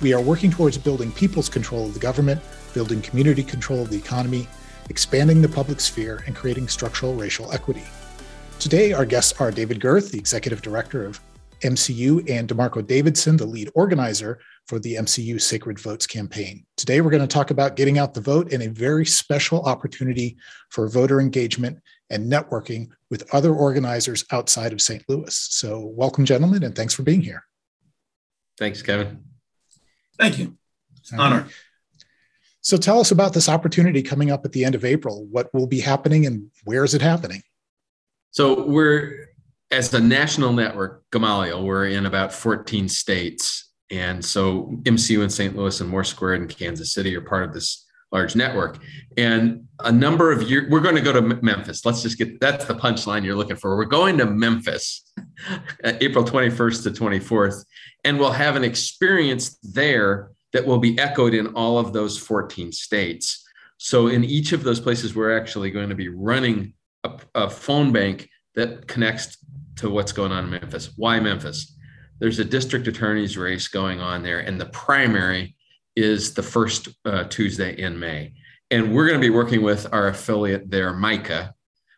We are working towards building people's control of the government, building community control of the economy, expanding the public sphere, and creating structural racial equity. Today, our guests are David Gerth, the executive director of MCU, and DeMarco Davidson, the lead organizer for the MCU Sacred Votes campaign. Today, we're going to talk about getting out the vote and a very special opportunity for voter engagement and networking with other organizers outside of St. Louis. So, welcome, gentlemen, and thanks for being here. Thanks, Kevin. Thank you. Honor. So tell us about this opportunity coming up at the end of April. What will be happening and where is it happening? So we're as a national network, Gamaliel, we're in about 14 states. And so MCU in St. Louis and Moore Square in Kansas City are part of this large network. And a number of years, we're going to go to Memphis. Let's just get that's the punchline you're looking for. We're going to Memphis April 21st to 24th, and we'll have an experience there that will be echoed in all of those 14 states. So, in each of those places, we're actually going to be running a, a phone bank that connects to what's going on in Memphis. Why Memphis? There's a district attorney's race going on there, and the primary is the first uh, Tuesday in May. And we're going to be working with our affiliate there, Micah,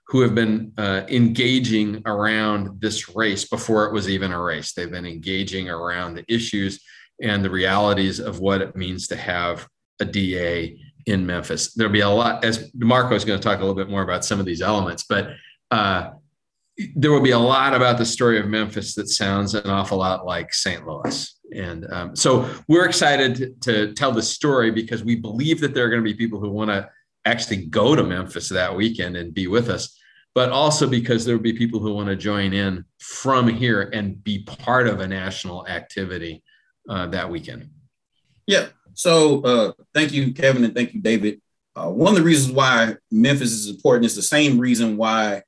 who have been uh, engaging around this race before it was even a race. They've been engaging around the issues and the realities of what it means to have a DA in Memphis. There'll be a lot, as Marco is going to talk a little bit more about some of these elements, but uh, there will be a lot about the story of Memphis that sounds an awful lot like St. Louis. And um, so we're excited to, tell the story because we believe that there are going to be people who want to actually go to Memphis that weekend and be with us, but also because there will be people who want to join in from here and be part of a national activity uh, that weekend. Yeah. So uh, thank you, Kevin, and thank you, David. Uh, one of the reasons why Memphis is important is the same reason why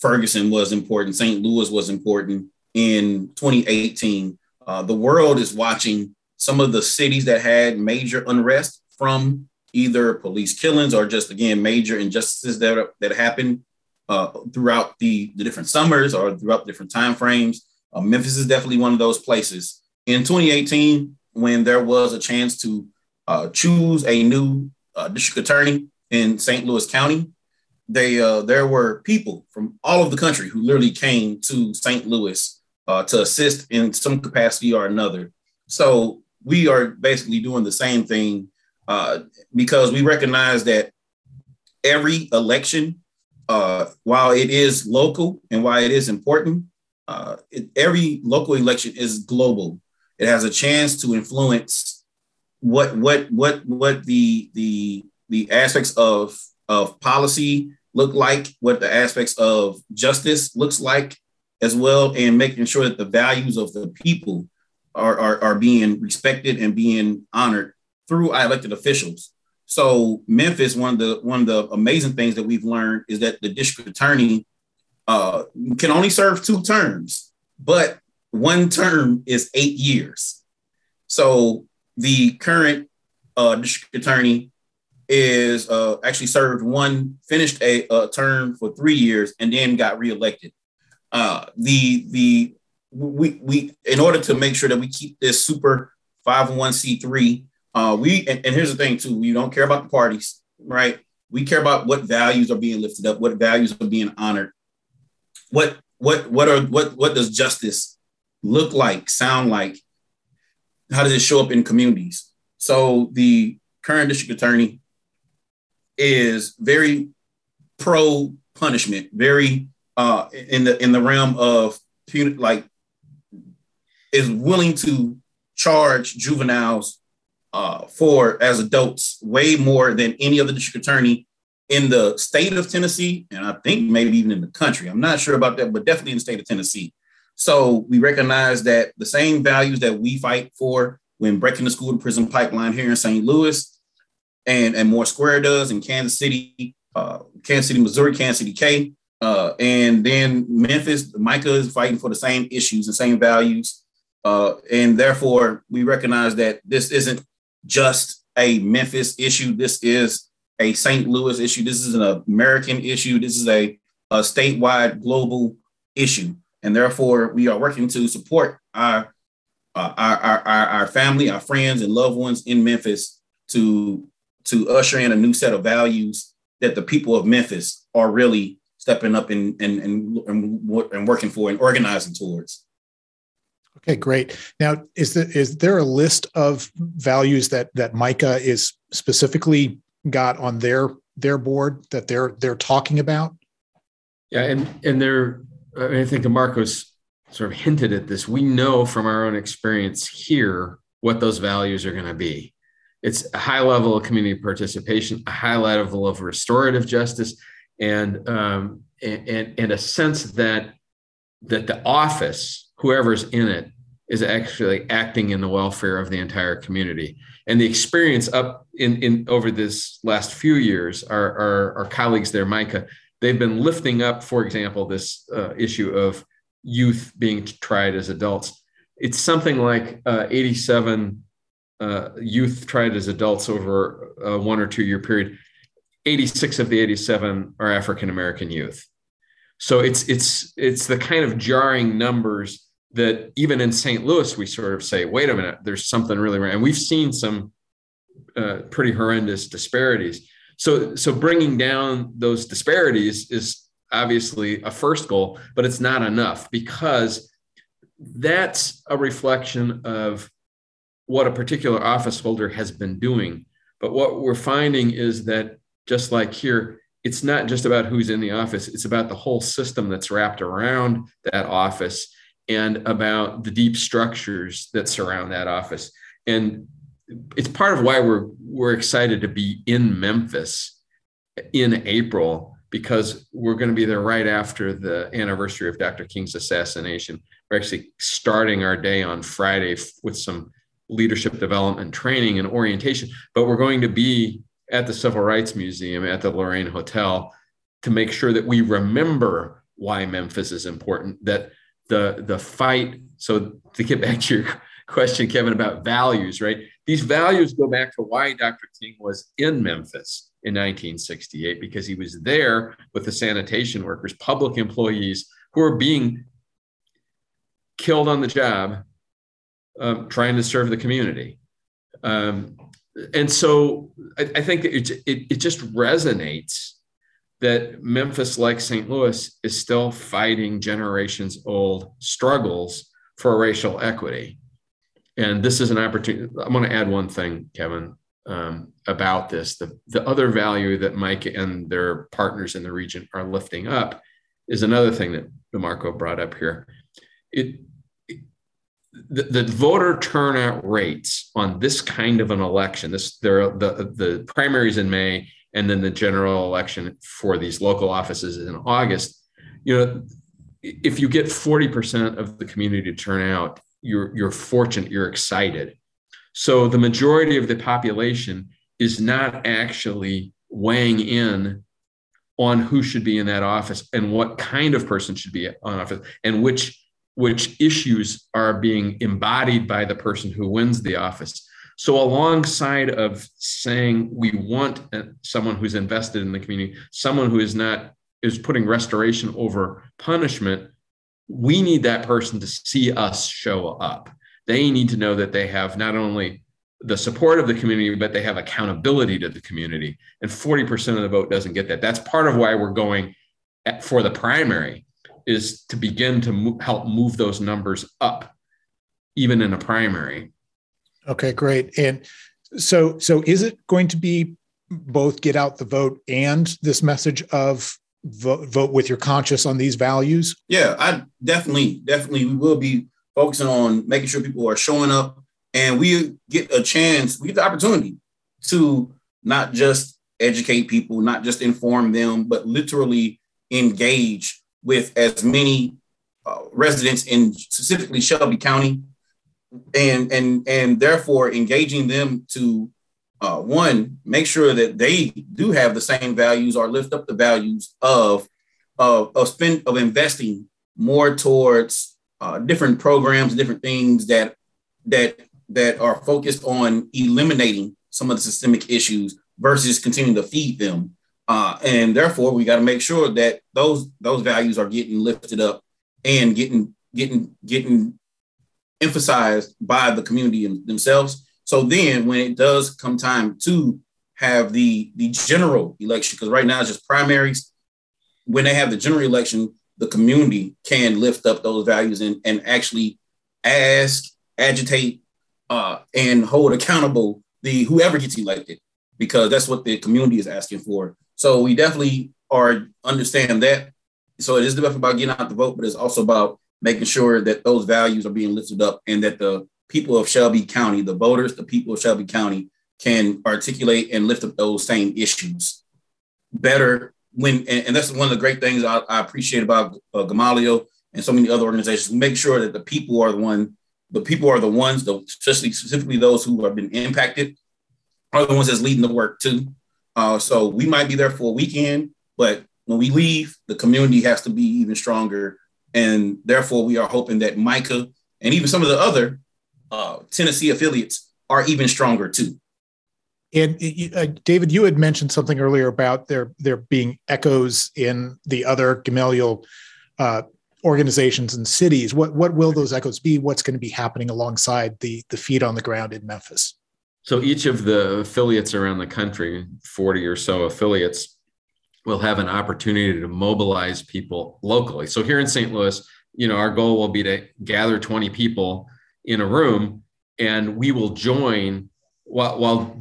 Ferguson was important, St. Louis was important in 2018. Uh, the world is watching some of the cities that had major unrest from either police killings or just again major injustices that that happened uh, throughout the, the different summers or throughout different time frames. Uh, Memphis is definitely one of those places in 2018, when there was a chance to uh, choose a new uh, district attorney in St. Louis County, they uh, there were people from all over the country who literally came to St. Louis uh, to assist in some capacity or another. So we are basically doing the same thing uh, because we recognize that every election, uh, while it is local and while it is important, it, every local election is global it has a chance to influence what what what what the the the aspects of of policy look like, what the aspects of justice looks like as well, and making sure that the values of the people are, are, are being respected and being honored through our elected officials. So Memphis, one of the one of the amazing things that we've learned is that the district attorney uh, can only serve two terms, but one term is eight years. So the current uh, district attorney is uh, actually served one, finished a, a, term for three years, and then got reelected. Uh, the the we we in order to make sure that we keep this super 501c3, uh, we and, and here's the thing too, we don't care about the parties, right? We care about what values are being lifted up, what values are being honored, what what what are what what does justice look like, sound like? How does it show up in communities? So the current district attorney is very pro punishment, very uh, in the in the realm of like is willing to charge juveniles uh, for as adults way more than any other district attorney in the state of Tennessee, and I think maybe even in the country. I'm not sure about that, but definitely in the state of Tennessee. So we recognize that the same values that we fight for when breaking the school to prison pipeline here in St. Louis, and and Moore Square does in Kansas City, uh, Kansas City, Missouri, Kansas City K, uh, and then Memphis. Micah is fighting for the same issues and same values, uh, and therefore we recognize that this isn't just a Memphis issue. This is a St. Louis issue. This is an American issue. This is a, a statewide, global issue, and therefore we are working to support our, uh, our, our, our, our family, our friends, and loved ones in Memphis to to usher in a new set of values that the people of Memphis are really stepping up and and and, and, working for and organizing towards. Okay, great. Now, is there is there a list of values that that Micah is specifically got on their their board that they're they're talking about? Yeah, and and they're I think Marcos sort of hinted at this. We know from our own experience here what those values are going to be it's a high level of community participation, a high level of restorative justice, and um, and, and a sense that that the office, whoever's in it, is actually acting in the welfare of the entire community. And the experience up in, in over this last few years, our, our, our colleagues there, Micah, they've been lifting up, for example, this uh, issue of youth being tried as adults. It's something like uh, 87 uh, youth tried as adults over a one or two year period, 86 of the 87 are African American youth. So it's it's it's the kind of jarring numbers that even in St. Louis we sort of say, wait a minute, there's something really wrong, and we've seen some uh, pretty horrendous disparities. So so bringing down those disparities is obviously a first goal, but it's not enough because that's a reflection of what a particular office holder has been doing. But what we're finding is that just like here, it's not just about who's in the office, it's about the whole system that's wrapped around that office and about the deep structures that surround that office. And it's part of why we're we're excited to be in Memphis in April because we're going to be there right after the anniversary of Dr. King's assassination. We're actually starting our day on Friday with some leadership development training and orientation, but we're going to be at the Civil Rights Museum at the Lorraine Hotel to make sure that we remember why Memphis is important, that the the fight. So to get back to your question, Kevin, about values, right? These values go back to why Dr. King was in Memphis in 1968, because he was there with the sanitation workers, public employees who are being killed on the job um, trying to serve the community. Um, and so I, I think it, it, it just resonates that Memphis, like St. Louis, is still fighting generations old struggles for racial equity. And this is an opportunity. I'm going to add one thing, Kevin, um, about this. The, the other value that Mike and their partners in the region are lifting up is another thing that DeMarco brought up here. It, the, the, voter turnout rates on this kind of an election, this there the the primaries in May and then the general election for these local offices in August. You know, if you get 40% of the community to turn out, you're you're fortunate, you're excited. So the majority of the population is not actually weighing in on who should be in that office and what kind of person should be on office and which which issues are being embodied by the person who wins the office. So, alongside of saying we want uh, someone who's invested in the community, someone who is not is putting restoration over punishment, we need that person to see us show up. They need to know that they have not only the support of the community, but they have accountability to the community. And 40% of the vote doesn't get that. That's part of why we're going for the primary is to begin to mo- help move those numbers up, even in a primary. Okay, great. And so, so is it going to be both get out the vote and this message of vote, vote with your conscience on these values? Yeah, I definitely, definitely, we will be focusing on making sure people are showing up, and we get a chance, we get the opportunity to not just educate people, not just inform them, but literally engage with as many uh, residents in specifically Shelby County, and and and therefore engaging them to uh, one, make sure that they do have the same values or lift up the values of of, of spend of investing more towards uh, different programs, different things that that that are focused on eliminating some of the systemic issues versus continuing to feed them. Uh, and therefore, we got to make sure that those those values are getting lifted up and getting getting getting emphasized by the community themselves. So then, when it does come time to have the the general election, because right now it's just primaries. When they have the general election, the community can lift up those values and, and actually ask, agitate, uh, and hold accountable the whoever gets elected, because that's what the community is asking for. So we definitely are understand that. So it is definitely about getting out the vote, but it's also about making sure that those values are being lifted up and that the people of Shelby County, the voters, the people of Shelby County can articulate and lift up those same issues better when and, and that's one of the great things I, I appreciate about uh, Gamaliel and so many other organizations. Make sure that the people are the one, the people are the ones, the, especially specifically those who have been impacted, are the ones that's leading the work too. Uh, so we might be there for a weekend, but when we leave, the community has to be even stronger, and therefore we are hoping that Micah and even some of the other uh, Tennessee affiliates are even stronger too. And uh, David, you had mentioned something earlier about there there being echoes in the other Gamaliel uh, organizations and cities. What what will those echoes be? What's going to be happening alongside the the feet on the ground in Memphis? So each of the affiliates around the country, forty or so affiliates, will have an opportunity to mobilize people locally. So here in St. Louis, you know, our goal will be to gather twenty people in a room, and we will join while, while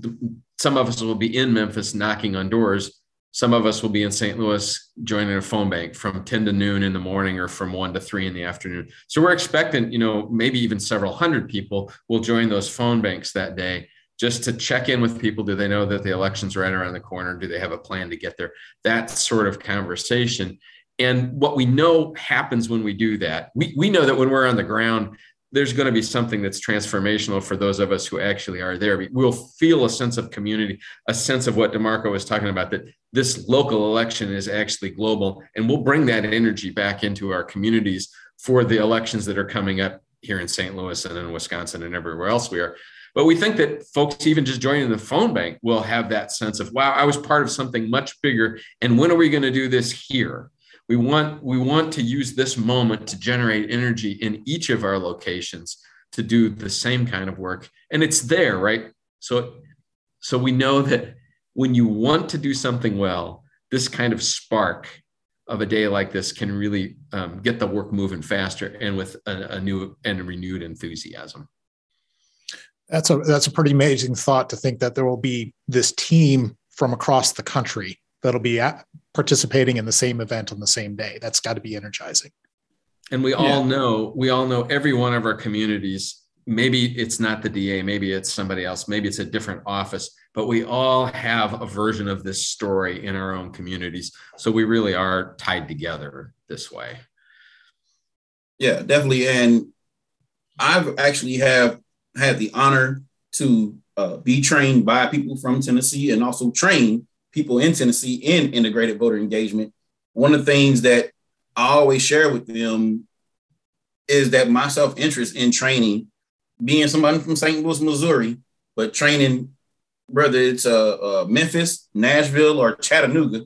some of us will be in Memphis knocking on doors, some of us will be in St. Louis joining a phone bank from 10 to noon in the morning or from 1 to 3 in the afternoon. So we're expecting, you know, maybe even several hundred people will join those phone banks that day just to check in with people. Do they know that the election's right around the corner? Do they have a plan to get there? That sort of conversation. And what we know happens when we do that, we, we know that when we're on the ground, there's going to be something that's transformational for those of us who actually are there. We'll feel a sense of community, a sense of what DeMarco was talking about, that this local election is actually global. And we'll bring that energy back into our communities for the elections that are coming up here in St. Louis and in Wisconsin and everywhere else we are. But we think that folks, even just joining the phone bank, will have that sense of, wow, I was part of something much bigger. And when are we going to do this here? we want we want to use this moment to generate energy in each of our locations to do the same kind of work and it's there right so so we know that when you want to do something well this kind of spark of a day like this can really um, get the work moving faster and with a, a new and renewed enthusiasm that's a that's a pretty amazing thought to think that there will be this team from across the country that'll be at, participating in the same event on the same day. That's got to be energizing. And we all know, we all know every one of our communities. Maybe it's not the DA, maybe it's somebody else, maybe it's a different office, but we all have a version of this story in our own communities. So we really are tied together this way. Yeah, definitely. And I've actually have had the honor to uh, be trained by people from Tennessee and also train people in Tennessee in integrated voter engagement, one of the things that I always share with them is that my self interest in training, being somebody from St. Louis, Missouri, but training, whether it's uh, uh, Memphis, Nashville, or Chattanooga,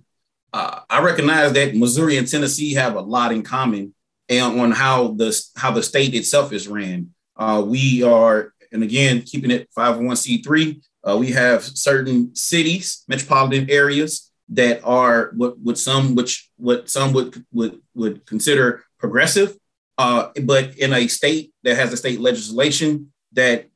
uh, I recognize that Missouri and Tennessee have a lot in common and on how the how the state itself is ran. Uh, we are, and again, keeping it 501c3, uh, we have certain cities, metropolitan areas that are what, what some which what some would would would consider progressive, uh, but in a state that has a state legislation that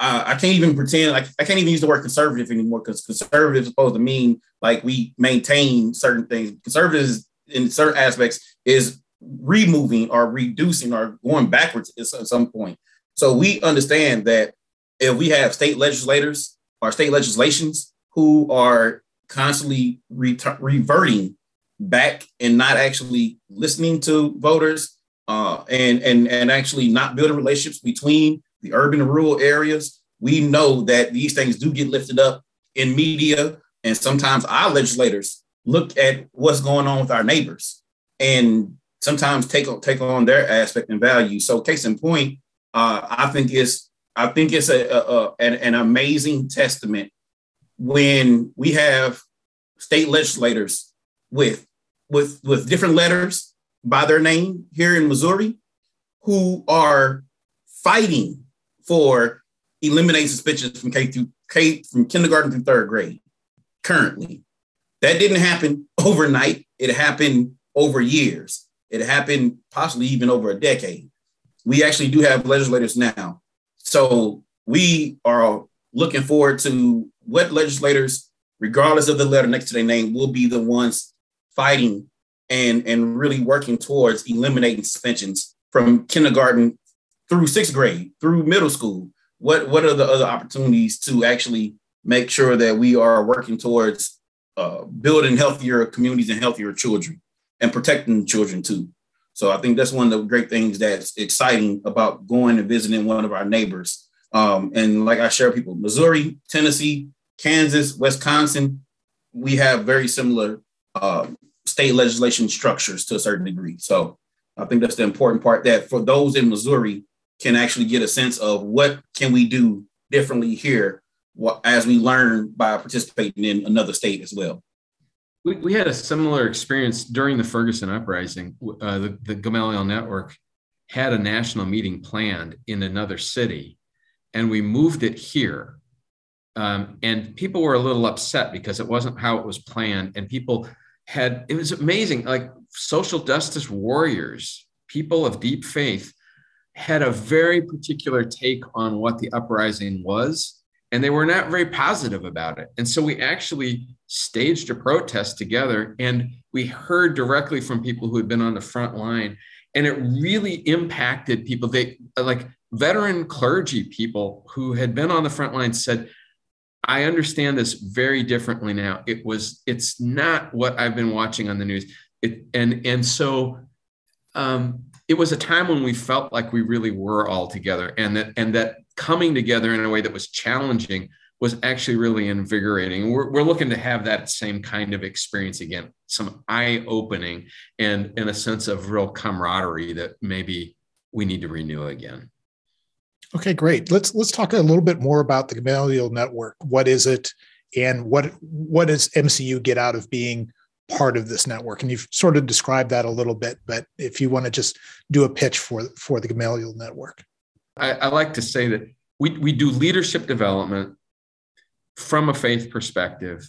uh, I can't even pretend like I can't even use the word conservative anymore because conservative is supposed to mean like we maintain certain things. Conservatives in certain aspects is removing or reducing or going backwards at some point. So we understand that if we have state legislators or state legislations who are constantly reverting back and not actually listening to voters uh, and, and, and actually not building relationships between the urban and rural areas. We know that these things do get lifted up in media and sometimes our legislators look at what's going on with our neighbors and sometimes take take on their aspect and value. So case in point, uh, I think it's I think it's a, a, a an, an amazing testament when we have state legislators with with with different letters by their name here in Missouri who are fighting for eliminating suspensions from K through K from kindergarten through third grade currently. That didn't happen overnight. It happened over years. It happened possibly even over a decade. We actually do have legislators now. So we are looking forward to what legislators, regardless of the letter next to their name, will be the ones fighting and, and really working towards eliminating suspensions from kindergarten through sixth grade, through middle school. What, what are the other opportunities to actually make sure that we are working towards uh, building healthier communities and healthier children? and protecting children too. So I think that's one of the great things that's exciting about going and visiting one of our neighbors. Um, and like I share people, Missouri, Tennessee, Kansas, Wisconsin, we have very similar uh, state legislation structures to a certain degree. So I think that's the important part that for those in Missouri can actually get a sense of what can we do differently here as we learn by participating in another state as well. We, we had a similar experience during the Ferguson uprising. Uh, the, the Gamaliel Network had a national meeting planned in another city, and we moved it here. Um, and people were a little upset because it wasn't how it was planned. And people had, it was amazing, like social justice warriors, people of deep faith, had a very particular take on what the uprising was and they were not very positive about it. And so we actually staged a protest together and we heard directly from people who had been on the front line. And it really impacted people. They like veteran clergy people who had been on the front line said, I understand this very differently now. It was, it's not what I've been watching on the news. It, and, and so um, it was a time when we felt like we really were all together and that, and that coming together in a way that was challenging was actually really invigorating. We're, we're looking to have that same kind of experience again, some eye opening and, and a sense of real camaraderie that maybe we need to renew again. Okay, great. Let's let's talk a little bit more about the Gamaliel Network. What is it, and what what does MCU get out of being part of this network? And you've sort of described that a little bit, but if you want to just do a pitch for for the Gamaliel Network. I, I like to say that we, we do leadership development from a faith perspective.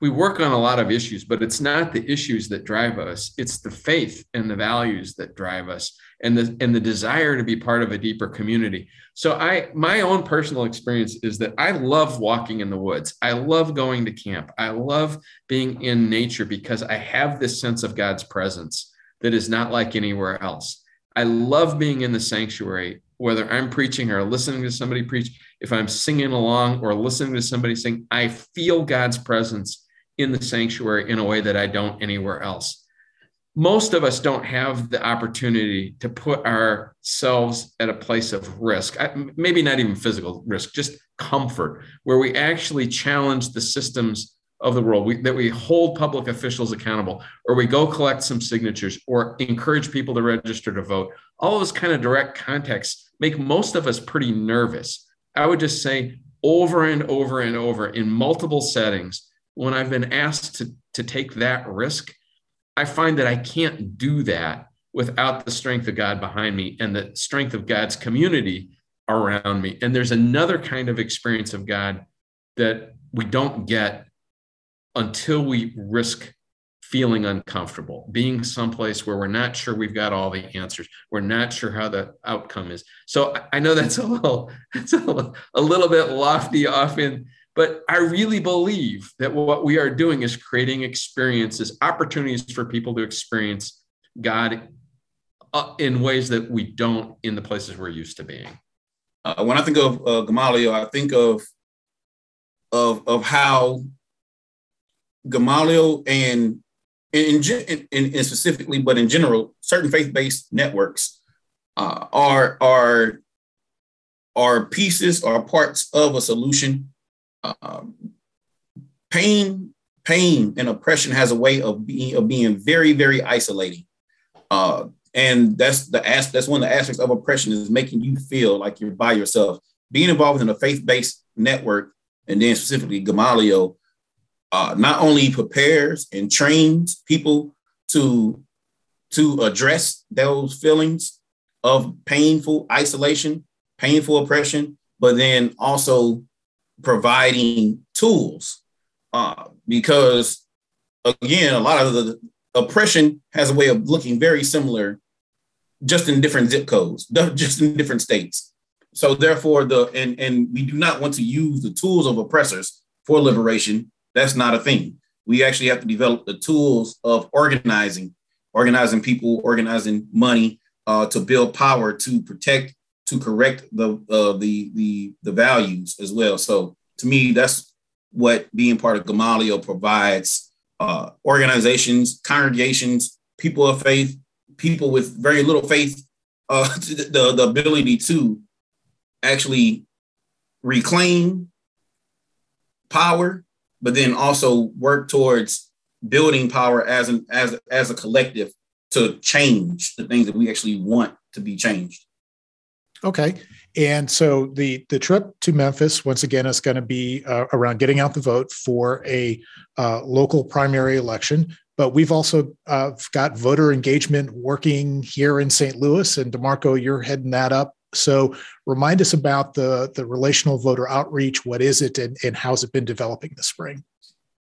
We work on a lot of issues, but it's not the issues that drive us. It's the faith and the values that drive us and the, and the desire to be part of a deeper community. So I my own personal experience is that I love walking in the woods. I love going to camp. I love being in nature because I have this sense of God's presence that is not like anywhere else. I love being in the sanctuary whether I'm preaching or listening to somebody preach, if I'm singing along or listening to somebody sing, I feel God's presence in the sanctuary in a way that I don't anywhere else. Most of us don't have the opportunity to put ourselves at a place of risk, maybe not even physical risk, just comfort, where we actually challenge the systems of the world, we, that we hold public officials accountable, or we go collect some signatures, or encourage people to register to vote. All those kind of direct contexts make most of us pretty nervous. I would just say over and over and over in multiple settings, when I've been asked to, to take that risk, I find that I can't do that without the strength of God behind me and the strength of God's community around me. And there's another kind of experience of God that we don't get until we risk feeling uncomfortable, being someplace where we're not sure we've got all the answers, we're not sure how the outcome is. So I know that's a little, it's a little, a little bit lofty often, but I really believe that what we are doing is creating experiences, opportunities for people to experience God uh, in ways that we don't in the places we're used to being. Uh, when I think of uh, Gamaliel, I think of of of how Gamaliel and in, in, in, specifically, but in general, certain faith-based networks uh, are are are pieces or parts of a solution. Um, pain, pain and oppression has a way of being of being very, very isolating. Uh, and that's the as, that's one of the aspects of oppression is making you feel like you're by yourself. Being involved in a faith-based network, and then specifically Gamaliel, uh, not only prepares and trains people to to address those feelings of painful isolation, painful oppression, but then also providing tools. Uh, because again, a lot of the oppression has a way of looking very similar just in different zip codes, just in different states. So therefore, the and and we do not want to use the tools of oppressors for liberation. That's not a thing. We actually have to develop the tools of organizing, organizing people, organizing money uh, to build power to protect, to correct the uh, the the the values as well. So to me, that's what being part of Gamaliel provides: uh, organizations, congregations, people of faith people with very little faith uh, the, the ability to actually reclaim power, but then also work towards building power as an as as a collective to change the things that we actually want to be changed. Okay. And so the the trip to Memphis once again is going to be uh, around getting out the vote for a uh, local primary election. But we've also uh, got voter engagement working here in St. Louis, and Demarco, you're heading that up. So remind us about the the relational voter outreach. What is it, and, and how's it been developing this spring?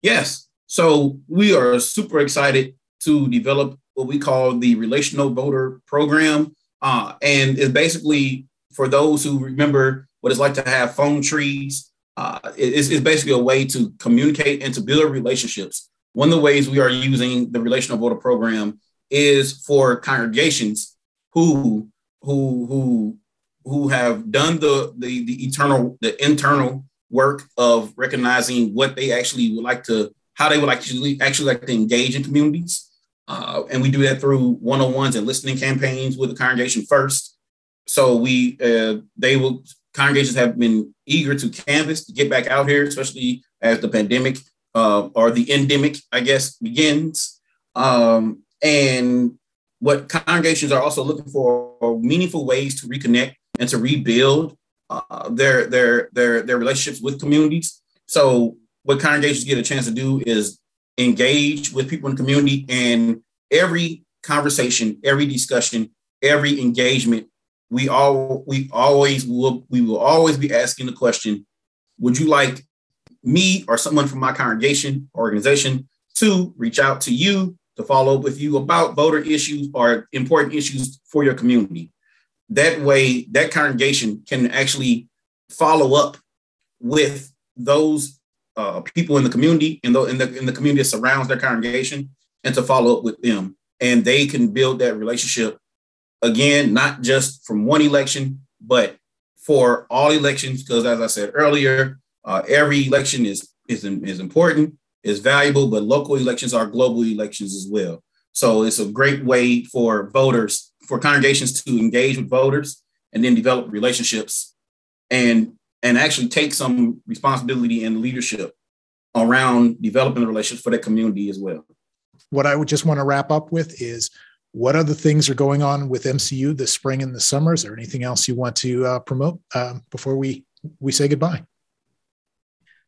Yes. So we are super excited to develop what we call the relational voter program, uh, and it's basically for those who remember what it's like to have phone trees. Uh, it's, it's basically a way to communicate and to build relationships one of the ways we are using the relational voter program is for congregations who who who who have done the the, the eternal the internal work of recognizing what they actually would like to how they would actually actually like to engage in communities uh, and we do that through one-on-ones and listening campaigns with the congregation first so we uh, they will congregations have been eager to canvas to get back out here especially as the pandemic uh, or the endemic, I guess, begins. Um, and what congregations are also looking for are meaningful ways to reconnect and to rebuild uh, their, their, their, their relationships with communities. So what congregations get a chance to do is engage with people in the community and every conversation, every discussion, every engagement, we all we always will we will always be asking the question, would you like me or someone from my congregation organization to reach out to you to follow up with you about voter issues or important issues for your community. That way, that congregation can actually follow up with those uh, people in the community in the, in the in the community that surrounds their congregation and to follow up with them and they can build that relationship again not just from one election but for all elections because as i said earlier uh, every election is, is, is important, is valuable, but local elections are global elections as well. So it's a great way for voters, for congregations to engage with voters and then develop relationships and, and actually take some responsibility and leadership around developing the relationships for that community as well. What I would just want to wrap up with is what other things are going on with MCU this spring and the summer? Is there anything else you want to uh, promote um, before we we say goodbye?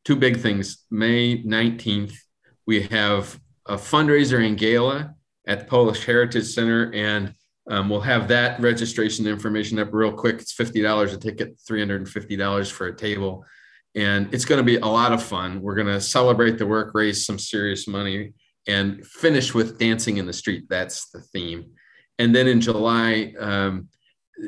two big things. May 19th, we have a fundraiser in gala at the Polish Heritage Center, and um, we'll have that registration information up real quick. It's $50 a ticket, $350 for a table. And it's going to be a lot of fun. We're going to celebrate the work, raise some serious money, and finish with dancing in the street. That's the theme. And then in July, um,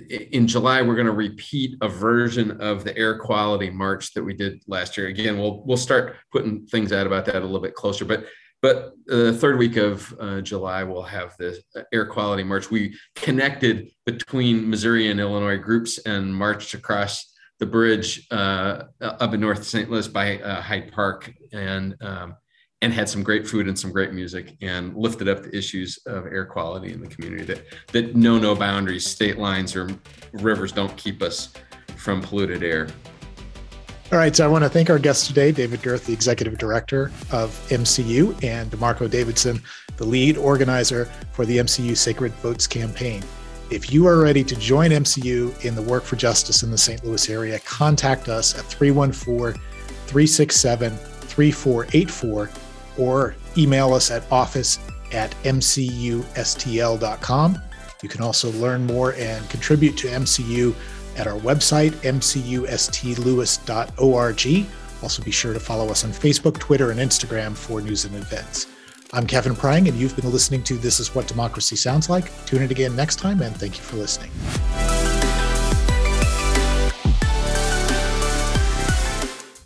in July, we're going to repeat a version of the air quality march that we did last year. Again, we'll we'll start putting things out about that a little bit closer. But but the third week of uh, July, we'll have the air quality march. We connected between Missouri and Illinois groups and marched across the bridge uh, up in North St. Louis by uh, Hyde Park and um, and had some great food and some great music and lifted up the issues of air quality in the community that that know no boundaries state lines or rivers don't keep us from polluted air All right, so I want to thank our guests today, David Gerth, the Executive Director of MCU, and DeMarco Davidson, the lead organizer for the MCU Sacred Votes campaign. If you are ready to join MCU in the work for justice in the St. Louis area, contact us at 314 367 3484 or email us at office at mcustl.com. You can also learn more and contribute to MCU at our website, mcustlewis.org. Also, be sure to follow us on Facebook, Twitter, and Instagram for news and events. I'm Kevin Prang, and you've been listening to This Is What Democracy Sounds Like. Tune in again next time, and thank you for listening.